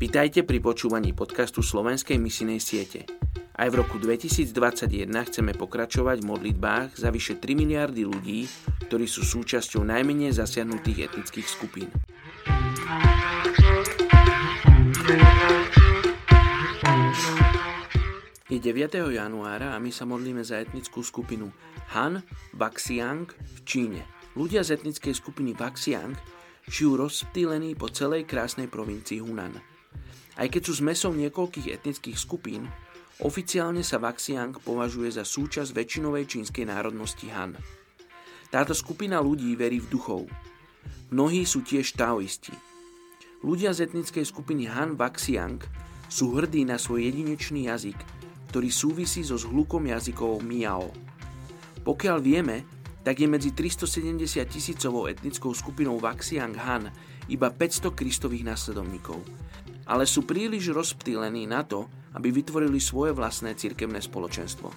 Vitajte pri počúvaní podcastu Slovenskej misinej siete. Aj v roku 2021 chceme pokračovať v modlitbách za vyše 3 miliardy ľudí, ktorí sú súčasťou najmenej zasiahnutých etnických skupín. Je 9. januára a my sa modlíme za etnickú skupinu Han Baxiang v Číne. Ľudia z etnickej skupiny Baxiang žijú rozptýlení po celej krásnej provincii Hunan. Aj keď sú zmesou niekoľkých etnických skupín, oficiálne sa Vaxiang považuje za súčasť väčšinovej čínskej národnosti Han. Táto skupina ľudí verí v duchov. Mnohí sú tiež taoisti. Ľudia z etnickej skupiny Han Vaxiang sú hrdí na svoj jedinečný jazyk, ktorý súvisí so zhlukom jazykov Miao. Pokiaľ vieme, tak je medzi 370 tisícovou etnickou skupinou Vaxiang Han iba 500 kristových následovníkov ale sú príliš rozptýlení na to, aby vytvorili svoje vlastné cirkevné spoločenstvo.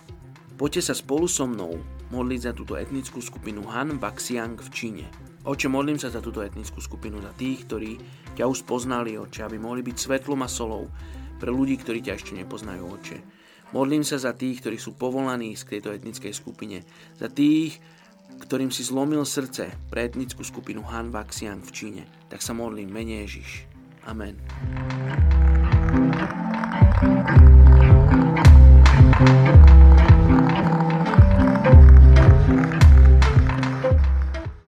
Poďte sa spolu so mnou modliť za túto etnickú skupinu Han Baxiang v Číne. Oče, modlím sa za túto etnickú skupinu, za tých, ktorí ťa už poznali, oče, aby mohli byť svetlom a solou pre ľudí, ktorí ťa ešte nepoznajú, oče. Modlím sa za tých, ktorí sú povolaní z tejto etnickej skupine, za tých, ktorým si zlomil srdce pre etnickú skupinu Han Baxiang v Číne. Tak sa modlím, mene Ježiš. Amen.